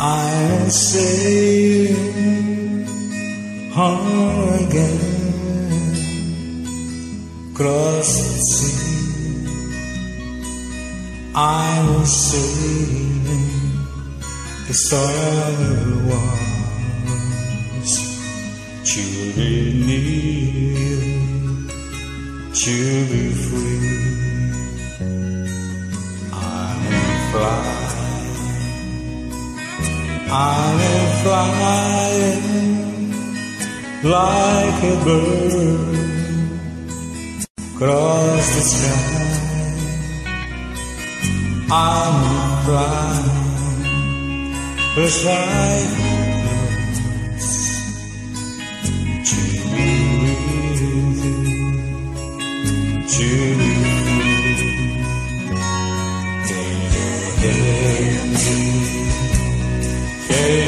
I sailing, home again, cross the sea. I was the starry ones to be near, to be free. I'm flying like a bird across the sky. I'm flying just like Can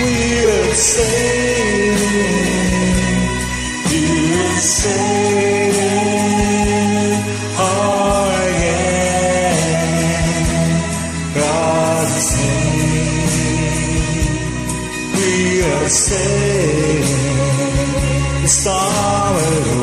We're sailing, we're sailing again. God's name, we are sailing the starry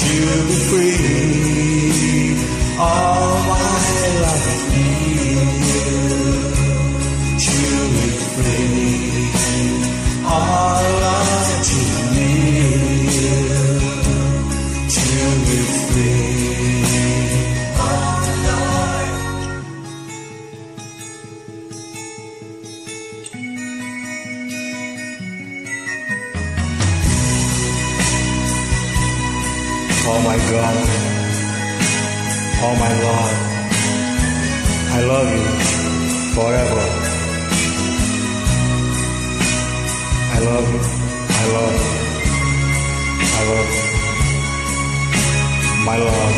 to be free. Oh my God, oh my Lord, I love you forever. I love you, I love you, I love you. My love,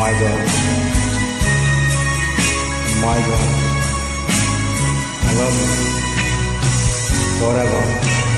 my God, my God, I love you forever.